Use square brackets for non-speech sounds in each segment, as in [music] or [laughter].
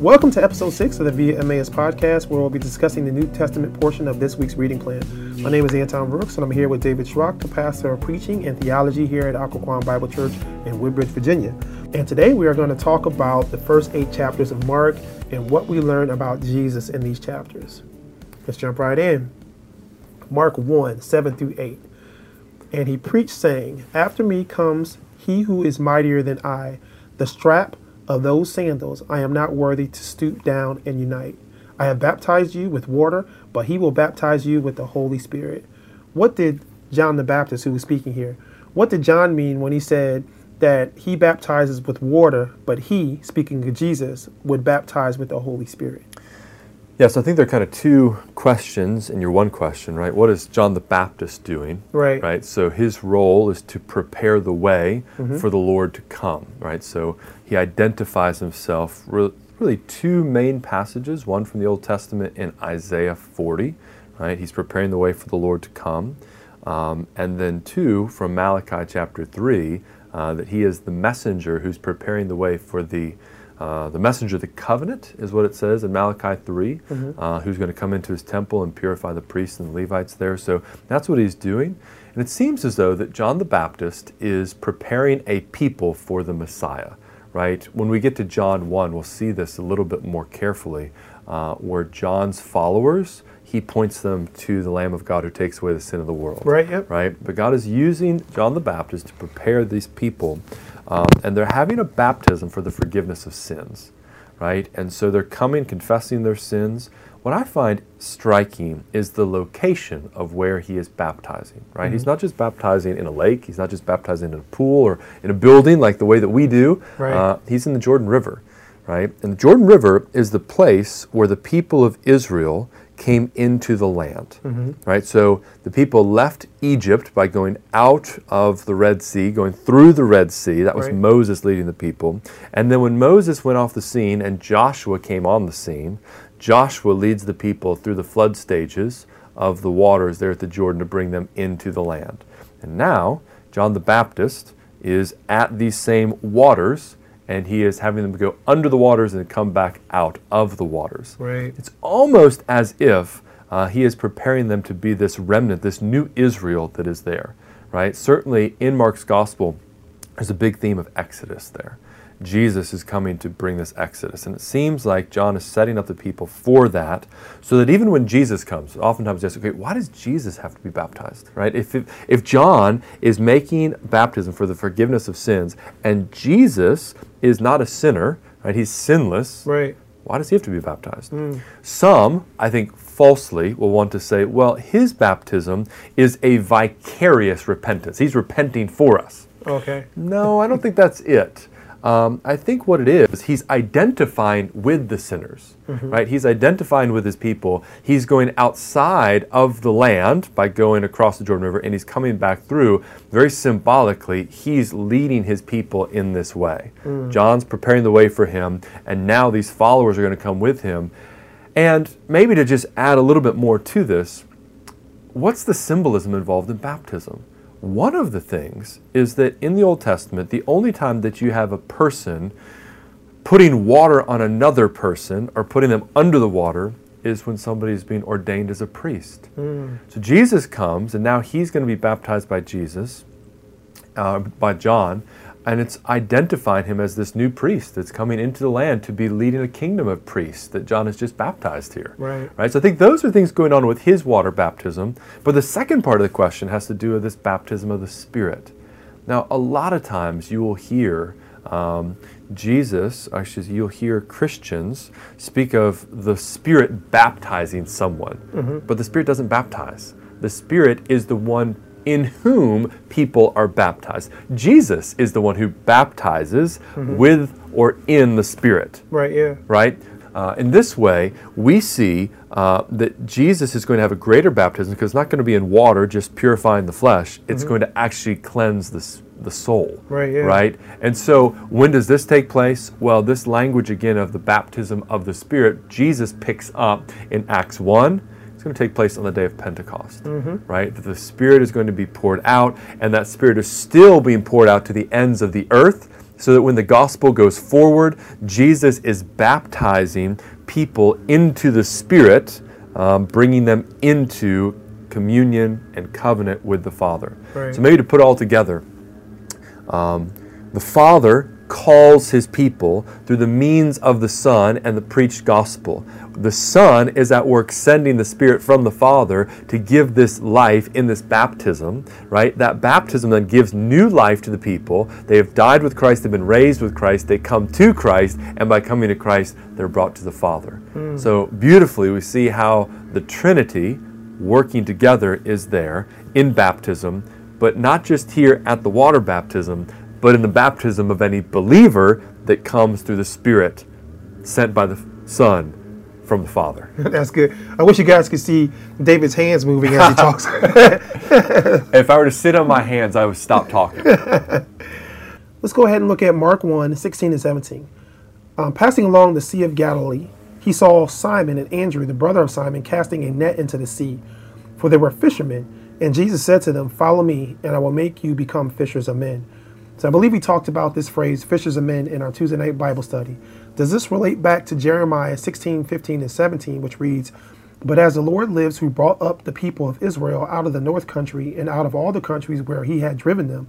Welcome to episode six of the Via Emmaus podcast, where we'll be discussing the New Testament portion of this week's reading plan. My name is Anton Brooks, and I'm here with David Schrock, the pastor of preaching and theology here at Occoquan Bible Church in Woodbridge, Virginia. And today we are going to talk about the first eight chapters of Mark and what we learn about Jesus in these chapters. Let's jump right in. Mark 1 7 through 8. And he preached, saying, After me comes he who is mightier than I, the strap of those sandals I am not worthy to stoop down and unite. I have baptized you with water, but he will baptize you with the Holy Spirit. What did John the Baptist, who was speaking here, what did John mean when he said that he baptizes with water, but he, speaking of Jesus, would baptize with the Holy Spirit? Yes, I think there are kind of two questions in your one question, right? What is John the Baptist doing? Right. Right. So his role is to prepare the way Mm-hmm. for the Lord to come, right? So he identifies himself re- really two main passages, one from the Old Testament in Isaiah 40, right? He's preparing the way for the Lord to come. Um, and then two from Malachi chapter 3, uh, that he is the messenger who's preparing the way for the uh, the messenger of the covenant is what it says in Malachi 3, uh, who's going to come into his temple and purify the priests and the Levites there. So that's what he's doing. And it seems as though that John the Baptist is preparing a people for the Messiah, right? When we get to John 1, we'll see this a little bit more carefully, uh, where John's followers, he points them to the Lamb of God who takes away the sin of the world Right, yep. right? But God is using John the Baptist to prepare these people, um, and they're having a baptism for the forgiveness of sins, right? And so they're coming, confessing their sins. What I find striking is the location of where he is baptizing, right? He's not just baptizing in a lake, he's not just baptizing in a pool or in a building like the way that we do. Right. Uh, he's in the Jordan River, right? And the Jordan River is the place where the people of Israel came into the land, mm-hmm. right? So the people left Egypt by going out of the Red Sea, going through the Red Sea. That was Right. Moses leading the people. And then when Moses went off the scene and Joshua came on the scene, Joshua leads the people through the flood stages of the waters there at the Jordan to bring them into the land. And now, John the Baptist is at these same waters and he is having them go under the waters and come back out of the waters. Right. It's almost as if uh, he is preparing them to be this remnant, this new Israel that is there, right? Certainly in Mark's gospel, there's a big theme of Exodus there. Jesus is coming to bring this Exodus. And it seems like John is setting up the people for that, so that even when Jesus comes, oftentimes they ask, okay, why does Jesus have to be baptized? Right? If, if, if John is making baptism for the forgiveness of sins, and Jesus is not a sinner, right? He's sinless. Right. Why does he have to be baptized? Hmm. Some, I think falsely, will want to say, well, his baptism is a vicarious repentance. He's repenting for us. Okay. No, I don't think that's it. Um, I think what it is, he's identifying with the sinners, right? He's identifying with his people. He's going outside of the land by going across the Jordan River, and he's coming back through. Very symbolically, he's leading his people in this way. John's preparing the way for him, and now these followers are going to come with him. And maybe to just add a little bit more to this, what's the symbolism involved in baptism? One of the things is that in the Old Testament, the only time that you have a person putting water on another person or putting them under the water is when somebody is being ordained as a priest. So Jesus comes, and now he's going to be baptized by Jesus, uh, by John, and it's identifying him as this new priest that's coming into the land to be leading a kingdom of priests that John has just baptized here. Right. Right. So I think those are things going on with his water baptism. But the second part of the question has to do with this baptism of the Spirit. Now, a lot of times you will hear um, Jesus, actually, you'll hear Christians speak of the Spirit baptizing someone, but the Spirit doesn't baptize. The Spirit is the one in whom people are baptized. Jesus is the one who baptizes with or in the Spirit Right, yeah. right? Uh, in this way, we see uh, that Jesus is going to have a greater baptism because it's not going to be in water, just purifying the flesh. It's going to actually cleanse the, the soul. Right, yeah. Right? And so, when does this take place? Well, this language again of the baptism of the Spirit, Jesus picks up in Acts 1. It's going to take place on the day of Pentecost, right? That the Spirit is going to be poured out, and that Spirit is still being poured out to the ends of the earth so that when the gospel goes forward, Jesus is baptizing people into the Spirit, um, bringing them into communion and covenant with the Father. Right. So maybe to put all together, um, the Father calls his people through the means of the Son and the preached gospel. The Son is at work sending the Spirit from the Father to give this life in this baptism, right? That baptism then gives new life to the people. They have died with Christ, they've been raised with Christ, they come to Christ, and by coming to Christ, they're brought to the Father. Hmm. So beautifully, we see how the Trinity working together is there in baptism, but not just here at the water baptism, but in the baptism of any believer that comes through the Spirit sent by the Son from the Father. [laughs] That's good. I wish you guys could see David's hands moving as he [laughs] talks. if I were to sit on my hands, I would stop talking. [laughs] Let's go ahead and look at Mark 1 16 and 17. Um, passing along the Sea of Galilee, he saw Simon and Andrew, the brother of Simon, casting a net into the sea, for they were fishermen. And Jesus said to them, Follow me, and I will make you become fishers of men. So I believe we talked about this phrase, fishers of men, in our Tuesday night Bible study. Does this relate back to Jeremiah 16, 15, and 17, which reads, But as the Lord lives, who brought up the people of Israel out of the north country and out of all the countries where he had driven them,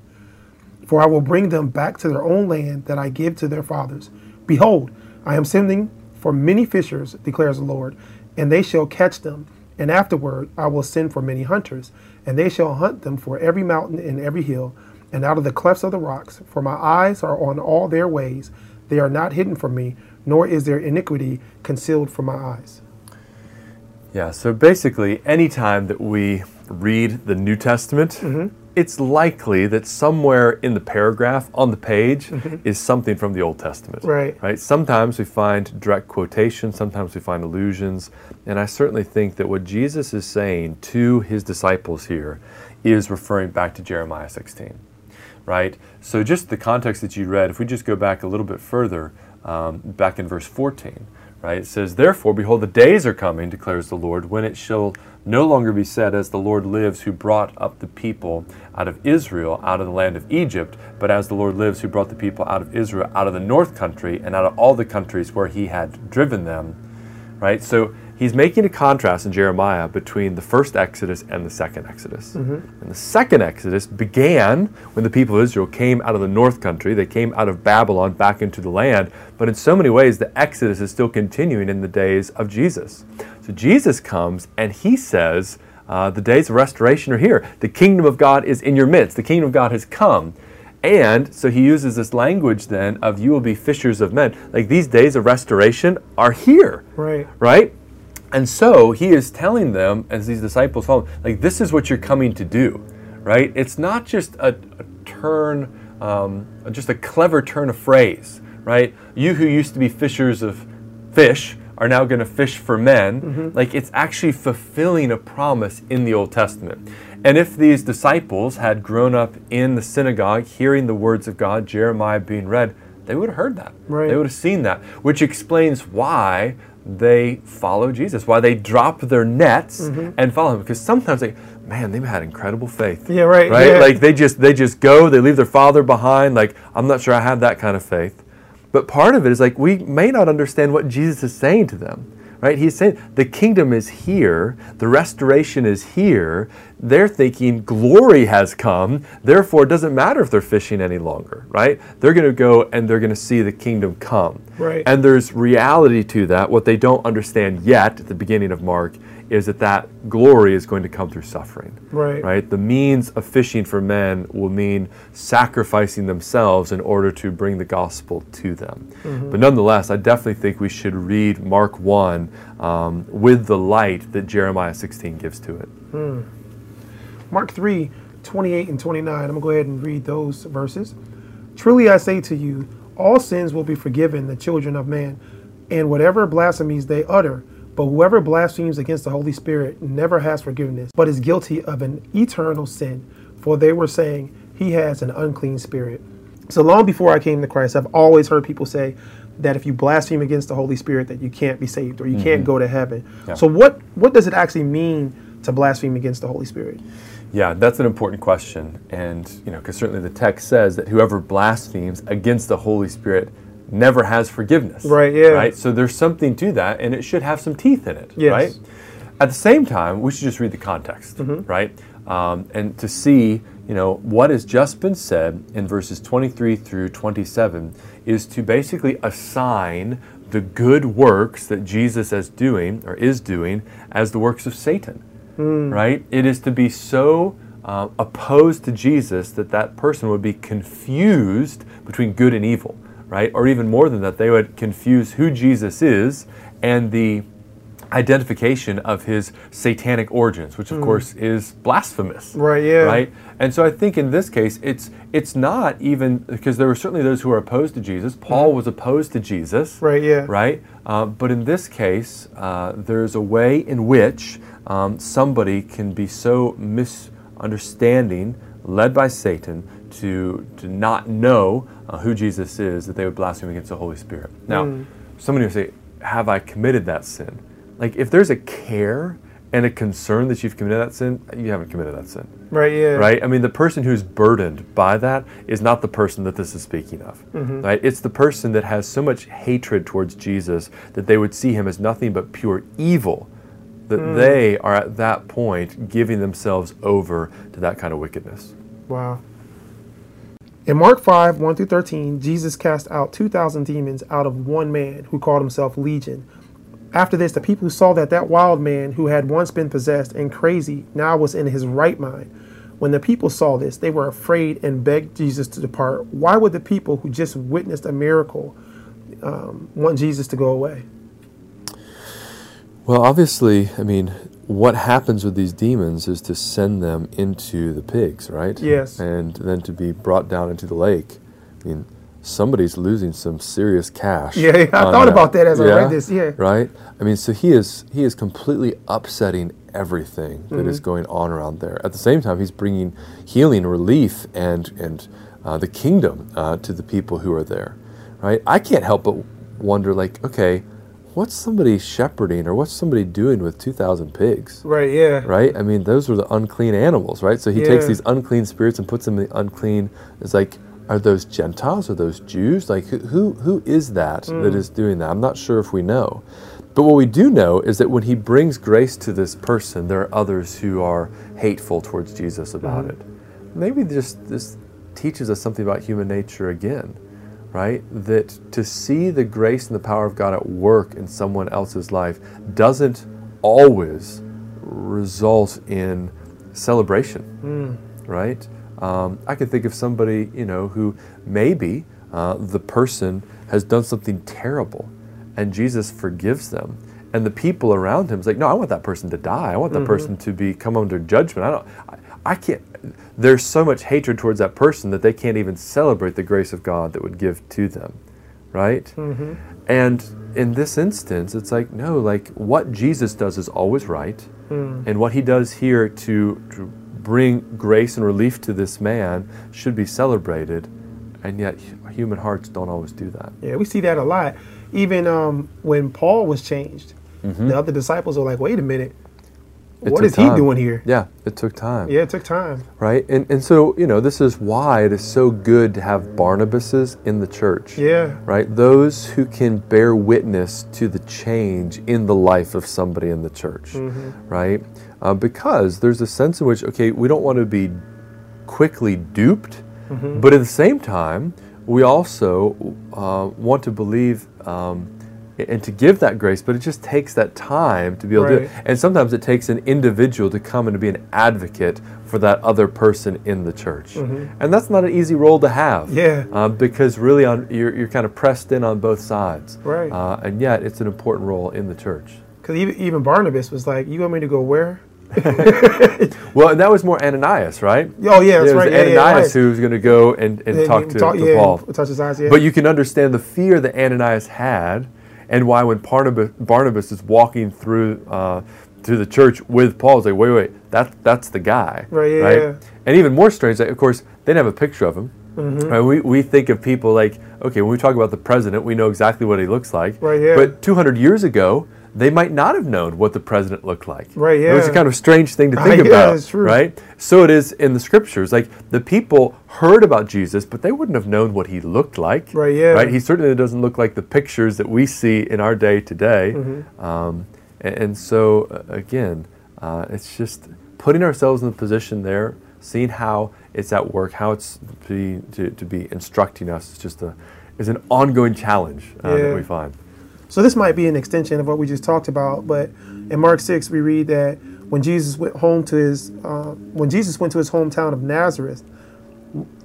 for I will bring them back to their own land that I give to their fathers. Behold, I am sending for many fishers, declares the Lord, and they shall catch them. And afterward I will send for many hunters, and they shall hunt them for every mountain and every hill, and out of the clefts of the rocks. For my eyes are on all their ways. They are not hidden from me, nor is their iniquity concealed from my eyes. Yeah, so basically, anytime that we read the New Testament, mm-hmm. it's likely that somewhere in the paragraph on the page mm-hmm. is something from the Old Testament. Right. Right. Sometimes we find direct quotations, sometimes we find allusions, and I certainly think that what Jesus is saying to his disciples here is referring back to Jeremiah 16. Right. So just the context that you read, if we just go back a little bit further, um, back in verse 14 right? It says, Therefore, behold, the days are coming, declares the Lord, when it shall no longer be said, As the Lord lives, who brought up the people out of Israel, out of the land of Egypt, but as the Lord lives, who brought the people out of Israel, out of the north country, and out of all the countries where he had driven them, right? So he's making a contrast in Jeremiah between the first Exodus and the second Exodus. And the second Exodus began when the people of Israel came out of the north country. They came out of Babylon back into the land. But in so many ways, the Exodus is still continuing in the days of Jesus. So Jesus comes and he says, uh, The days of restoration are here. The kingdom of God is in your midst. The kingdom of God has come. And so he uses this language then of you will be fishers of men. Like these days of restoration are here Right. right? And so he is telling them, as these disciples follow, like this is what you're coming to do, right? It's not just a, a turn, um, just a clever turn of phrase, right? You who used to be fishers of fish are now going to fish for men. Like it's actually fulfilling a promise in the Old Testament. And if these disciples had grown up in the synagogue hearing the words of God, Jeremiah being read, they would have heard that. Right. They would have seen that, which explains why they follow Jesus, why they drop their nets mm-hmm. and follow him. Because sometimes they, man, they've had incredible faith. Yeah, right, Right? yeah. Like they just they just go, they leave their father behind. Like, I'm not sure I have that kind of faith. But part of it is like we may not understand what Jesus is saying to them. Right? He's saying the kingdom is here, the restoration is here. They're thinking glory has come, therefore it doesn't matter if they're fishing any longer, right? They're going to go and they're going to see the kingdom come. Right. And there's reality to that. What they don't understand yet at the beginning of Mark is that that glory is going to come through suffering. Right. Right? The means of fishing for men will mean sacrificing themselves in order to bring the gospel to them. But nonetheless, I definitely think we should read Mark 1 um, with the light that Jeremiah 16 gives to it. Mark 3, 28 and 29. I'm going to go ahead and read those verses. Truly I say to you, all sins will be forgiven the children of man, and whatever blasphemies they utter. But whoever blasphemes against the Holy Spirit never has forgiveness, but is guilty of an eternal sin. For they were saying, He has an unclean spirit. So long before I came to Christ, I've always heard people say that if you blaspheme against the Holy Spirit, that you can't be saved or you can't mm-hmm. go to heaven. So what what does it actually mean to blaspheme against the Holy Spirit? Yeah, that's an important question. And, you know, because certainly the text says that whoever blasphemes against the Holy Spirit never has forgiveness. Right, yeah. Right? So there's something to that, and it should have some teeth in it. Yes. Right? At the same time, we should just read the context, Mm-hmm. right? Um, and to see, you know, what has just been said in verses 23 through 27 is to basically assign the good works that Jesus is doing or is doing as the works of Satan right? It is to be so uh, opposed to Jesus that that person would be confused between good and evil, right? Or even more than that, they would confuse who Jesus is and the identification of his satanic origins, which of course is blasphemous. Right, yeah. Right? And so I think in this case it's it's not even because there were certainly those who were opposed to Jesus. Paul was opposed to Jesus. Right, yeah. right? Uh, but in this case, uh, there's a way in which um, somebody can be so misunderstanding, led by Satan, to to not know uh, who Jesus is that they would blaspheme against the Holy Spirit. Now, Mm. somebody would say, "Have I committed that sin?" Like, if there's a care and a concern that you've committed that sin, you haven't committed that sin Right, yeah. right? I mean, the person who's burdened by that is not the person that this is speaking of, right? It's the person that has so much hatred towards Jesus that they would see him as nothing but pure evil, that they are at that point giving themselves over to that kind of wickedness. Wow. In Mark 5, 1 through 13, Jesus cast out 2,000 demons out of one man who called himself Legion. After this, the people saw that that wild man who had once been possessed and crazy now was in his right mind. When the people saw this, they were afraid and begged Jesus to depart. Why would the people who just witnessed a miracle um, want Jesus to go away? Well, obviously, I mean, what happens with these demons is to send them into the pigs, right? Yes. And then to be brought down into the lake. I mean, somebody's losing some serious cash. Yeah, yeah, I thought about that as I read this, yeah. Right. I mean, so he is he is completely upsetting everything that is Mm-hmm. going on around there. At the same time, he's bringing healing, relief, and and uh, the kingdom uh, to the people who are there. Right. I can't help but wonder, like, okay, what's somebody shepherding or what's somebody doing with two thousand pigs? Right, yeah. right? I mean, those were the unclean animals, right? So he takes these unclean spirits and puts them in the unclean. It's like, are those Gentiles? Are those Jews? Like, who who, who is that that mm. is doing that? I'm not sure if we know. But what we do know is that when he brings grace to this person, there are others who are hateful towards Jesus about mm. it. Maybe just this teaches us something about human nature again, right? That to see the grace and the power of God at work in someone else's life doesn't always result in celebration, right? Um, I can think of somebody, you know, who maybe uh, the person has done something terrible, and Jesus forgives them, and the people around him is like, no, I want that person to die. I want that person to be come under judgment. I don't. I, can't. There's so much hatred towards that person that they can't even celebrate the grace of God that would give to them, right? Mm-hmm. And in this instance, it's like, no, like what Jesus does is always right. Mm. And what he does here to, to bring grace and relief to this man should be celebrated. And yet, human hearts don't always do that. Yeah, we see that a lot. Even um, when Paul was changed, mm-hmm. the other disciples are like, wait a minute, It what is he doing here? Yeah, it took time. Yeah, it took time. Right? And, and so, you know, this is why it is so good to have Barnabases in the church. Yeah. Right? Those who can bear witness to the change in the life of somebody in the church. Right? Uh, because there's a sense in which, okay, we don't want to be quickly duped, but at the same time, we also uh, want to believe um, and to give that grace, but it just takes that time to be able to do it. And sometimes it takes an individual to come and to be an advocate for that other person in the church. And that's not an easy role to have. Yeah. Uh, because really on, you're, you're kind of pressed in on both sides. Right. Uh, and yet it's an important role in the church. Because even, even Barnabas was like, you want me to go where? [laughs] Well, and that was more Ananias, right? Oh, yeah, that's it was right. Yeah, yeah, Ananias right. who was going to go and, and And talk to, talk- to yeah, Paul. touch his eyes, yeah. But you can understand the fear that Ananias had, and why when Barnabas, Barnabas is walking through uh, through the church with Paul, it's like, wait, wait, that that's the guy, Right, yeah, yeah. And even more strange, of course, they didn't have a picture of him. Mm-hmm. Right? We, we think of people like, okay, when we talk about the president, we know exactly what he looks like. Right, yeah. But 200 years ago, they might not have known what the president looked like. Right, yeah. It was a kind of strange thing to [laughs] think Yeah, about. it's true. Right? So it is in the scriptures. Like the people heard about Jesus, but they wouldn't have known what he looked like. Right, yeah. Right? He certainly doesn't look like the pictures that we see in our day today. Mm-hmm. Um, and, and so, uh, again, uh, it's just putting ourselves in the position there, seeing how it's at work, how it's to be, to, to be instructing us. It's just a is an ongoing challenge uh, Yeah. that we find. So this might be an extension of what we just talked about, but in Mark six we read that when Jesus went home to his uh, when Jesus went to his hometown of Nazareth,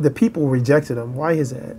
the people rejected him. Why is that?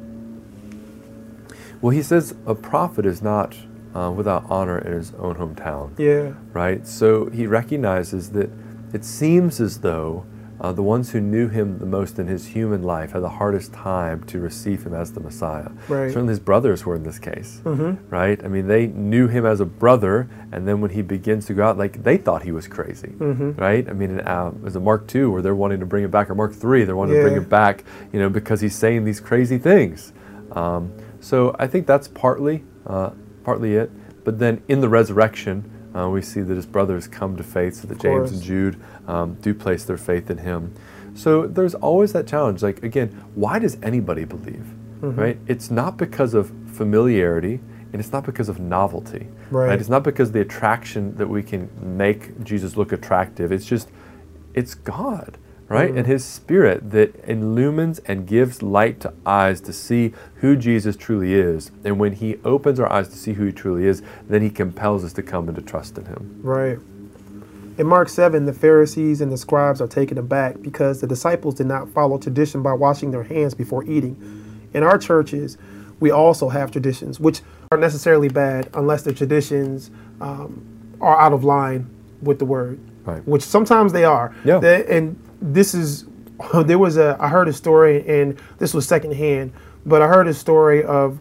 Well, he says a prophet is not uh, without honor in his own hometown, Yeah, right? So he recognizes that it seems as though uh, the ones who knew him the most in his human life had the hardest time to receive him as the Messiah. Right. Certainly his brothers were in this case, right? I mean, they knew him as a brother, and then when he begins to go out, like they thought he was crazy, right? I mean, in, uh, was it Mark two where they're wanting to bring him back, or Mark three, they're wanting to bring Yeah. him back, you know, because he's saying these crazy things. Um, so I think that's partly, uh, partly it. But then in the resurrection, uh, we see that his brothers come to faith, so that James and. Jude um, do place their faith in him. So there's always that challenge. Like again, why does anybody believe? Mm-hmm. Right? It's not because of familiarity, and it's not because of novelty. Right. It's not because of the attraction that we can make Jesus look attractive. It's just, it's God, right? Mm-hmm. And His Spirit that illumines and gives light to eyes to see who Jesus truly is. And when He opens our eyes to see who He truly is, then He compels us to come and to trust in Him. right. In Mark 7, the Pharisees and the scribes are taken aback because the disciples did not follow tradition by washing their hands before eating. In our churches, we also have traditions, which aren't necessarily bad unless the traditions um, are out of line with the word, Right. which sometimes they are. Yeah. They- and this is, [laughs] there was a, I heard a story, and this was secondhand, but I heard a story of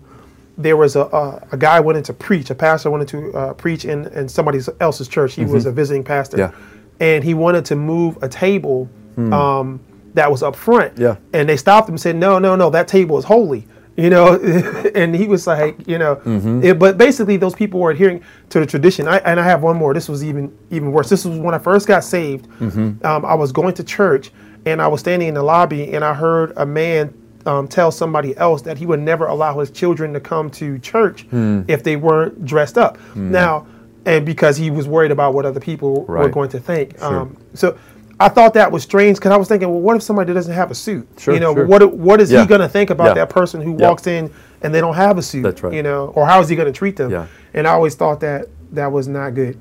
there was a, a, a guy wanted to preach, a pastor wanted to uh, preach in, in somebody else's church. He was a visiting pastor. Yeah. And he wanted to move a table um, that was up front. Yeah. And they stopped him and said, no, no, no, that table is holy. You know, [laughs] and he was like, you know, it- but basically those people were adhering to the tradition. I, and I have one more. This was even even worse. This was when I first got saved. Um, I was going to church and I was standing in the lobby and I heard a man um, tell somebody else that he would never allow his children to come to church if they weren't dressed up. Now, and because he was worried about what other people were going to think. Um, so I thought that was strange because I was thinking, well, what if somebody doesn't have a suit? Sure, you know, sure. what what is Yeah. he going to think about Yeah. that person who Yeah. walks in and they don't have a suit? That's right. You know, or how is he going to treat them? Yeah. And I always thought that that was not good.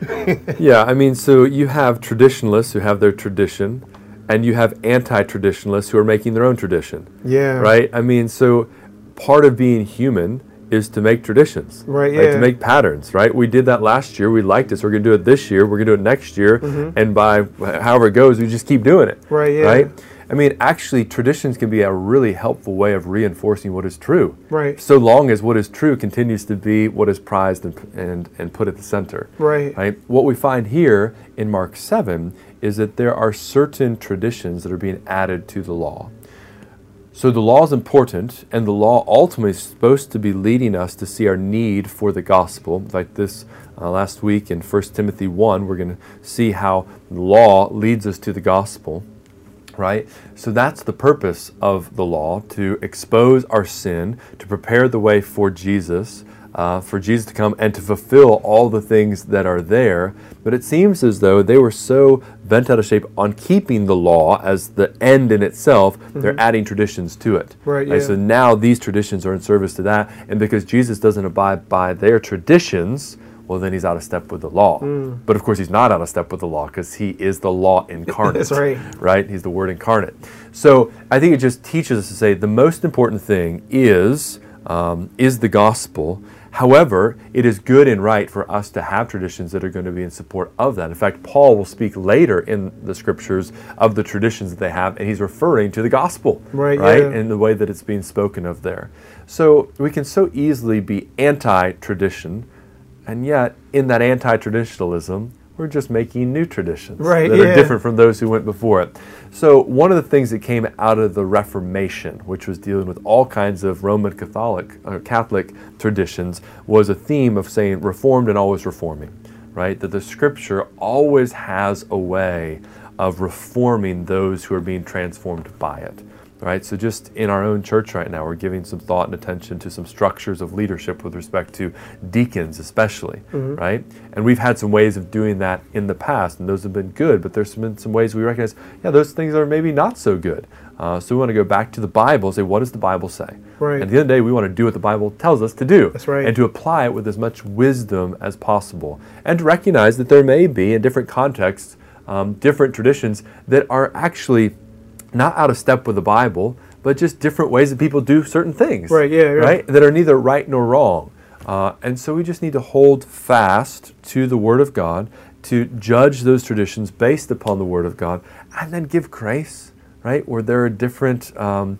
[laughs] Yeah, I mean, so you have traditionalists who have their tradition, and you have anti traditionalists who are making their own tradition. Yeah. Right? I mean, so part of being human is to make traditions. Right, Yeah. To make patterns, right? We did that last year. We liked it, so we're going to do it this year. We're going to do it next year. And by however it goes, we just keep doing it. Mm-hmm. Right, yeah. Right? I mean, actually, traditions can be a really helpful way of reinforcing what is true. Right. So long as what is true continues to be what is prized and, and, and put at the center. Right. Right? What we find here in Mark 7 is that there are certain traditions that are being added to the law. So the law is important, and the law ultimately is supposed to be leading us to see our need for the gospel. Like this uh, last week in 1 Timothy 1, we're going to see how the law leads us to the gospel right? So that's the purpose of the law to expose our sin, to prepare the way for Jesus, uh, for Jesus to come and to fulfill all the things that are there. But it seems as though they were so bent out of shape on keeping the law as the end in itself, they're adding traditions to it. Right, yeah. So now these traditions are in service to that, and because Jesus doesn't abide by their traditions, well, then he's out of step with the law. Mm. But of course, he's not out of step with the law because he is the law incarnate. [laughs] That's right. Right? He's the Word incarnate. So I think it just teaches us to say the most important thing is um, is the gospel. However, it is good and right for us to have traditions that are going to be in support of that. In fact, Paul will speak later in the scriptures of the traditions that they have, and he's referring to the gospel, Right, Right, yeah. in the way that it's being spoken of there. So we can so easily be anti-tradition, and yet in that anti-traditionalism, we're just making new traditions Right, that yeah. are different from those who went before it. So, one of the things that came out of the Reformation, which was dealing with all kinds of Roman Catholic uh, Catholic traditions, was a theme of saying reformed and always reforming, right? That the Scripture always has a way of reforming those who are being transformed by it. Right, so just in our own church right now, we're giving some thought and attention to some structures of leadership with respect to deacons, especially, right? And we've had some ways of doing that in the past, and those have been good. But there's been some ways we recognize, yeah, those things are maybe not so good. Uh, so we want to go back to the Bible and say, what does the Bible say? Right. At the end of the day, we want to do what the Bible tells us to do. That's right. And to apply it with as much wisdom as possible, and to recognize that there may be in different contexts, um, different traditions that are actually not out of step with the Bible, but just different ways that people do certain things. Right, yeah, yeah. Right? That are neither right nor wrong. Uh, and so we just need to hold fast to the Word of God, to judge those traditions based upon the Word of God, and then give grace, right? Where there are different um,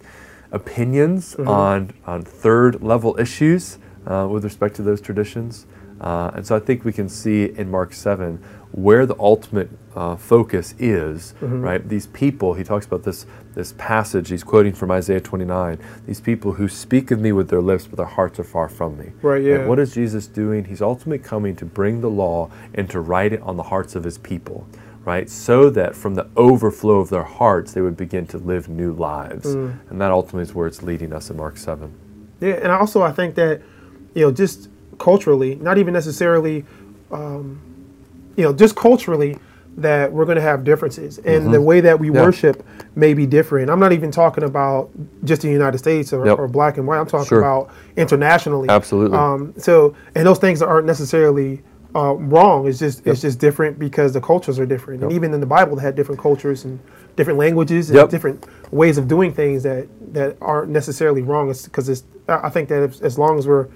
opinions Mm-hmm. on, on third level issues uh, with respect to those traditions. Uh, and so I think we can see in Mark 7 where the ultimate uh, focus is, Mm-hmm. right? These people, he talks about this, this passage, he's quoting from Isaiah 29, these people who speak of me with their lips, but their hearts are far from me. Right, yeah. what is Jesus doing? He's ultimately coming to bring the law and to write it on the hearts of his people, right? So that from the overflow of their hearts, they would begin to live new lives. Mm. And that ultimately is where it's leading us in Mark 7. Yeah, and also I think that you know just culturally, not even necessarily, um, you know, just culturally that we're going to have differences, and the way that we Mm-hmm. Yeah. worship may be different. I'm not even talking about just the United States or, Yep. or black and white. I'm talking Sure. about internationally. Absolutely. Um, so, and those things aren't necessarily. Uh, wrong. It's just it's just different because the cultures are different, and even in the Bible, they had different cultures and different languages and Yep. different ways of doing things that that aren't necessarily wrong. It's because it's. I I think that if, as long as we're,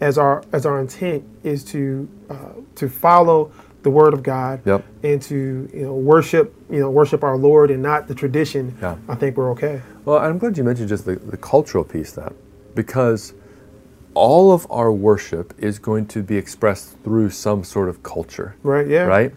as our as our intent is to uh, to follow the word of God Yep. and to you know worship you know worship our Lord and not the tradition. Yeah. I think we're okay. Well, I'm glad you mentioned just the, the cultural piece that because all of our worship is going to be expressed through some sort of culture. Right? Yeah. Right?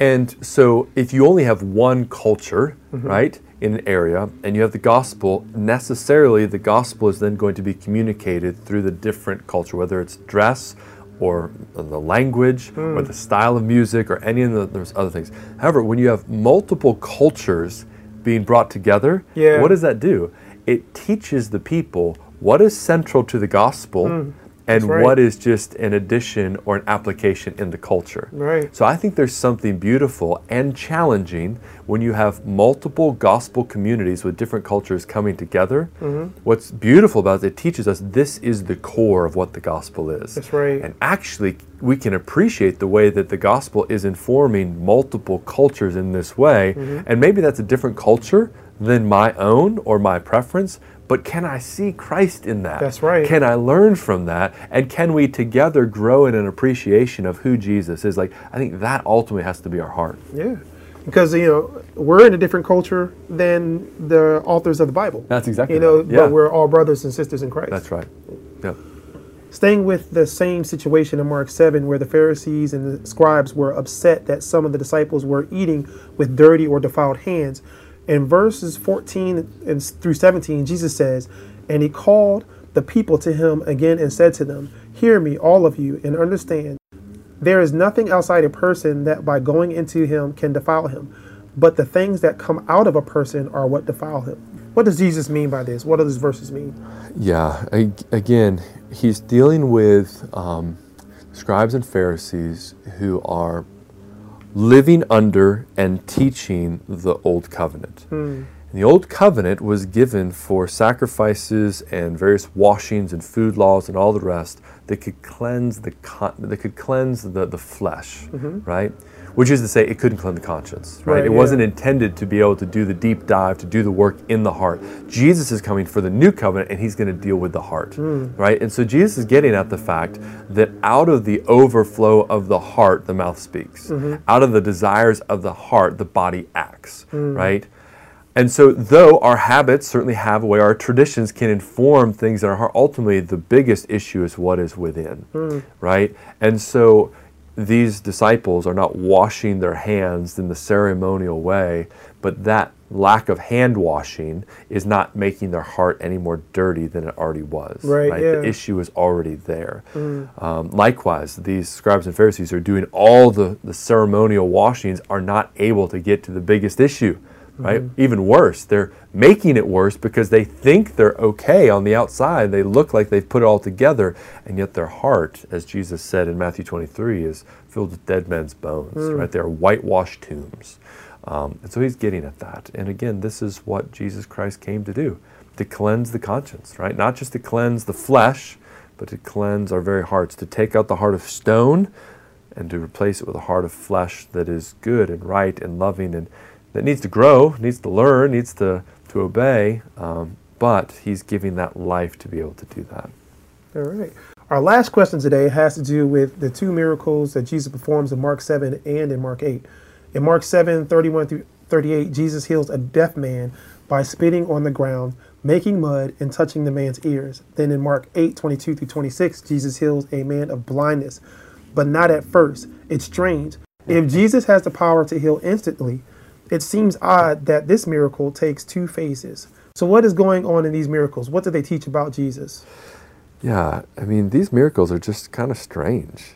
And so if you only have one culture, right, in an area, and you have the gospel, necessarily the gospel is then going to be communicated through the different culture, whether it's dress or the language hmm. or the style of music or any of the, those other things. However, when you have multiple cultures being brought together, Yeah. what does that do? It teaches the people what is central to the gospel hmm. And right. what is just an addition or an application in the culture. Right. So I think there's something beautiful and challenging when you have multiple gospel communities with different cultures coming together. Mm-hmm. What's beautiful about it, it teaches us this is the core of what the gospel is. That's right. And actually, we can appreciate the way that the gospel is informing multiple cultures in this way. Mm-hmm. And maybe that's a different culture than my own or my preference. But can I see Christ in that? That's right. Can I learn from that? And can we together grow in an appreciation of who Jesus is? Like, I think that ultimately has to be our heart. Yeah. Because you know we're in a different culture than the authors of the Bible. That's exactly You know, right. Yeah. but we're all brothers and sisters in Christ. That's right. Yeah. Staying with the same situation in Mark 7, where the Pharisees and the scribes were upset that some of the disciples were eating with dirty or defiled hands. In verses 14 and through 17, Jesus says, And he called the people to him again and said to them, Hear me, all of you, and understand. There is nothing outside a person that by going into him can defile him, but the things that come out of a person are what defile him. What does Jesus mean by this? What do these verses mean? Yeah, again, he's dealing with um, scribes and Pharisees who are living under and teaching the old covenant. Hmm. And the old covenant was given for sacrifices and various washings and food laws and all the rest that could cleanse the con- that could cleanse the, the flesh, mm-hmm. right? Which is to say, it couldn't cleanse the conscience, right? Right, it yeah. wasn't intended to be able to do the deep dive, to do the work in the heart. Jesus is coming for the new covenant and he's going to deal with the heart, hmm. right? And so Jesus is getting at the fact that out of the overflow of the heart, the mouth speaks. Mm-hmm. Out of the desires of the heart, the body acts, hmm. right? And so, though our habits certainly have a way, our traditions can inform things in our heart, ultimately the biggest issue is what is within, hmm. right? And so, these disciples are not washing their hands in the ceremonial way, but that lack of hand washing is not making their heart any more dirty than it already was. Right, yeah. The issue is already there. Um, likewise, these scribes and Pharisees are doing all the, the ceremonial washings, are not able to get to the biggest issue. Right? Even worse, they're making it worse because they think they're okay on the outside. They look like they've put it all together, and yet their heart, as Jesus said in Matthew 23, is filled with dead men's bones. Right? They're whitewashed tombs. Um, and so he's getting at that. And again, this is what Jesus Christ came to do to cleanse the conscience, right? Not just to cleanse the flesh, but to cleanse our very hearts, to take out the heart of stone and to replace it with a heart of flesh that is good and right and loving and that needs to grow, needs to learn, needs to, to obey. Um, but he's giving that life to be able to do that. All right. Our last question today has to do with the two miracles that Jesus performs in Mark 7 and in Mark 8. In Mark 7, 31 through 38, Jesus heals a deaf man by spitting on the ground, making mud, and touching the man's ears. Then in Mark 8, 22 through 26, Jesus heals a man of blindness, but not at first. It's strange. If Jesus has the power to heal instantly, it seems odd that this miracle takes two phases. So, what is going on in these miracles? What do they teach about Jesus? Yeah, I mean, these miracles are just kind of strange.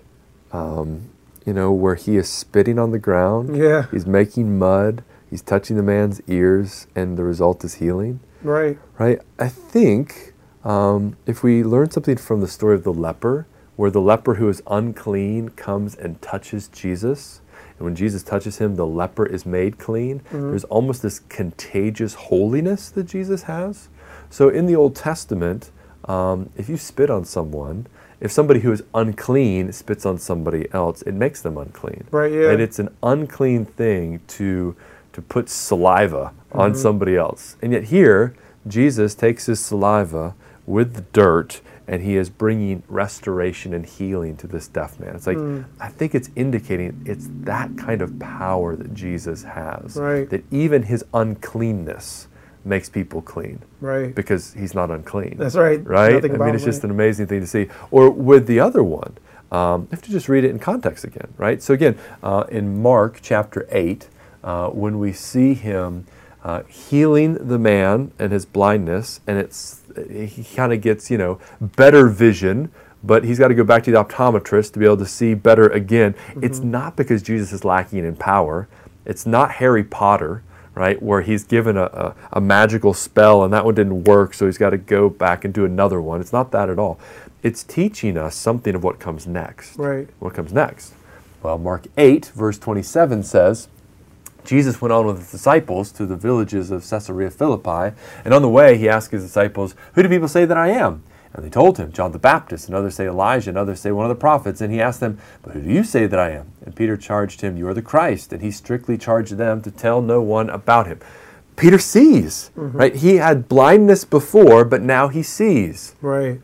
Um, you know, where he is spitting on the ground, Yeah. he's making mud, he's touching the man's ears, and the result is healing. Right. right? I think um, if we learn something from the story of the leper, where the leper who is unclean comes and touches Jesus, and when Jesus touches him, the leper is made clean, there's almost this contagious holiness that Jesus has. So in the Old Testament, um, if you spit on someone, if somebody who is unclean spits on somebody else, it makes them unclean. Right, yeah. And it's an unclean thing to to put saliva on somebody else. And yet here, Jesus takes his saliva with dirt and he is bringing restoration and healing to this deaf man. It's like I think it's indicating it's that kind of power that Jesus has. Right. That even his uncleanness makes people clean Right. because he's not unclean. That's right. Right? Nothing I mean, it, it's just an amazing thing to see. Or with the other one, um, you have to just read it in context again, right? So again, uh, in Mark chapter 8, uh, when we see him uh, healing the man and his blindness, and it's he kind of gets, you know, better vision, but he's got to go back to the optometrist to be able to see better again. It's Mm-hmm. not because Jesus is lacking in power. It's not Harry Potter, right, where he's given a, a, a magical spell and that one didn't work, so he's got to go back and do another one. It's not that at all. It's teaching us something of what comes next. Right. What comes next? Well, Mark 8, verse 27 says, Jesus went on with his disciples to the villages of Caesarea Philippi, and on the way he asked his disciples, Who do people say that I am? And they told him, John the Baptist, and others say Elijah, and others say one of the prophets. And he asked them, But who do you say that I am? And Peter charged him, You are the Christ. And he strictly charged them to tell no one about him. Peter sees, mm-hmm. right? He had blindness before, but now he sees. Right.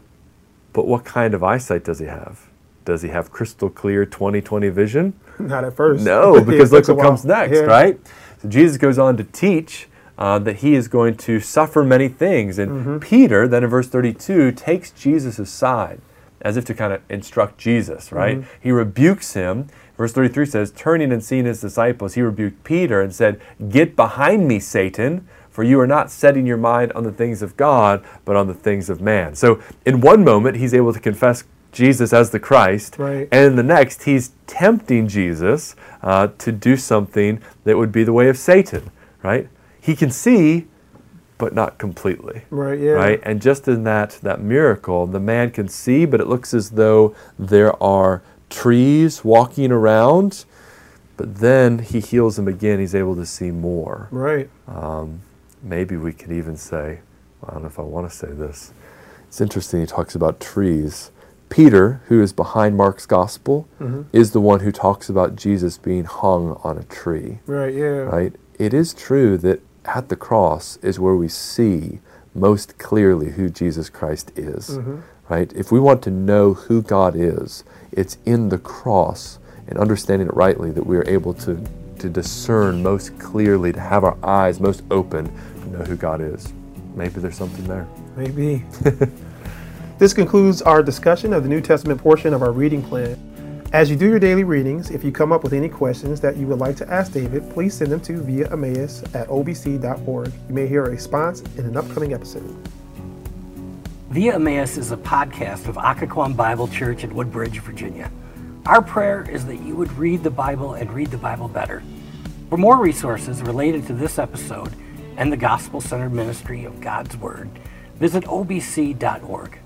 But what kind of eyesight does he have? Does he have crystal clear 2020 vision? [laughs] Not at first. No, [laughs] because look what comes next, Yeah. right? So Jesus goes on to teach uh, that he is going to suffer many things. And Mm-hmm. Peter, then in verse 32, takes Jesus aside as if to kind of instruct Jesus, right? Mm-hmm. He rebukes him. Verse 33 says, Turning and seeing his disciples, he rebuked Peter and said, Get behind me, Satan, for you are not setting your mind on the things of God, but on the things of man. So in one moment, he's able to confess Jesus as the Christ. Right. And in the next, he's tempting Jesus uh, to do something that would be the way of Satan, right? He can see, but not completely. Right. Yeah. Right? And just in that, that miracle, the man can see, but it looks as though there are trees walking around. But then he heals him again. He's able to see more. Right. Maybe we could even say, I don't know if I want to say this. It's interesting, he talks about trees. Peter, who is behind Mark's gospel, mm-hmm. is the one who talks about Jesus being hung on a tree, Right. Yeah. right? It is true that at the cross is where we see most clearly who Jesus Christ is, mm-hmm. right? If we want to know who God is, it's in the cross and understanding it rightly that we are able to, to discern most clearly, to have our eyes most open to know who God is. Maybe there's something there. Maybe. [laughs] this concludes our discussion of the New Testament portion of our reading plan. As you do your daily readings, if you come up with any questions that you would like to ask David, please send them to via Emmaus at obc.org. You may hear a response in an upcoming episode. Via Emmaus is a podcast of Occoquan Bible Church in Woodbridge, Virginia. Our prayer is that you would read the Bible and read the Bible better. For more resources related to this episode and the gospel centered ministry of God's Word, visit obc.org.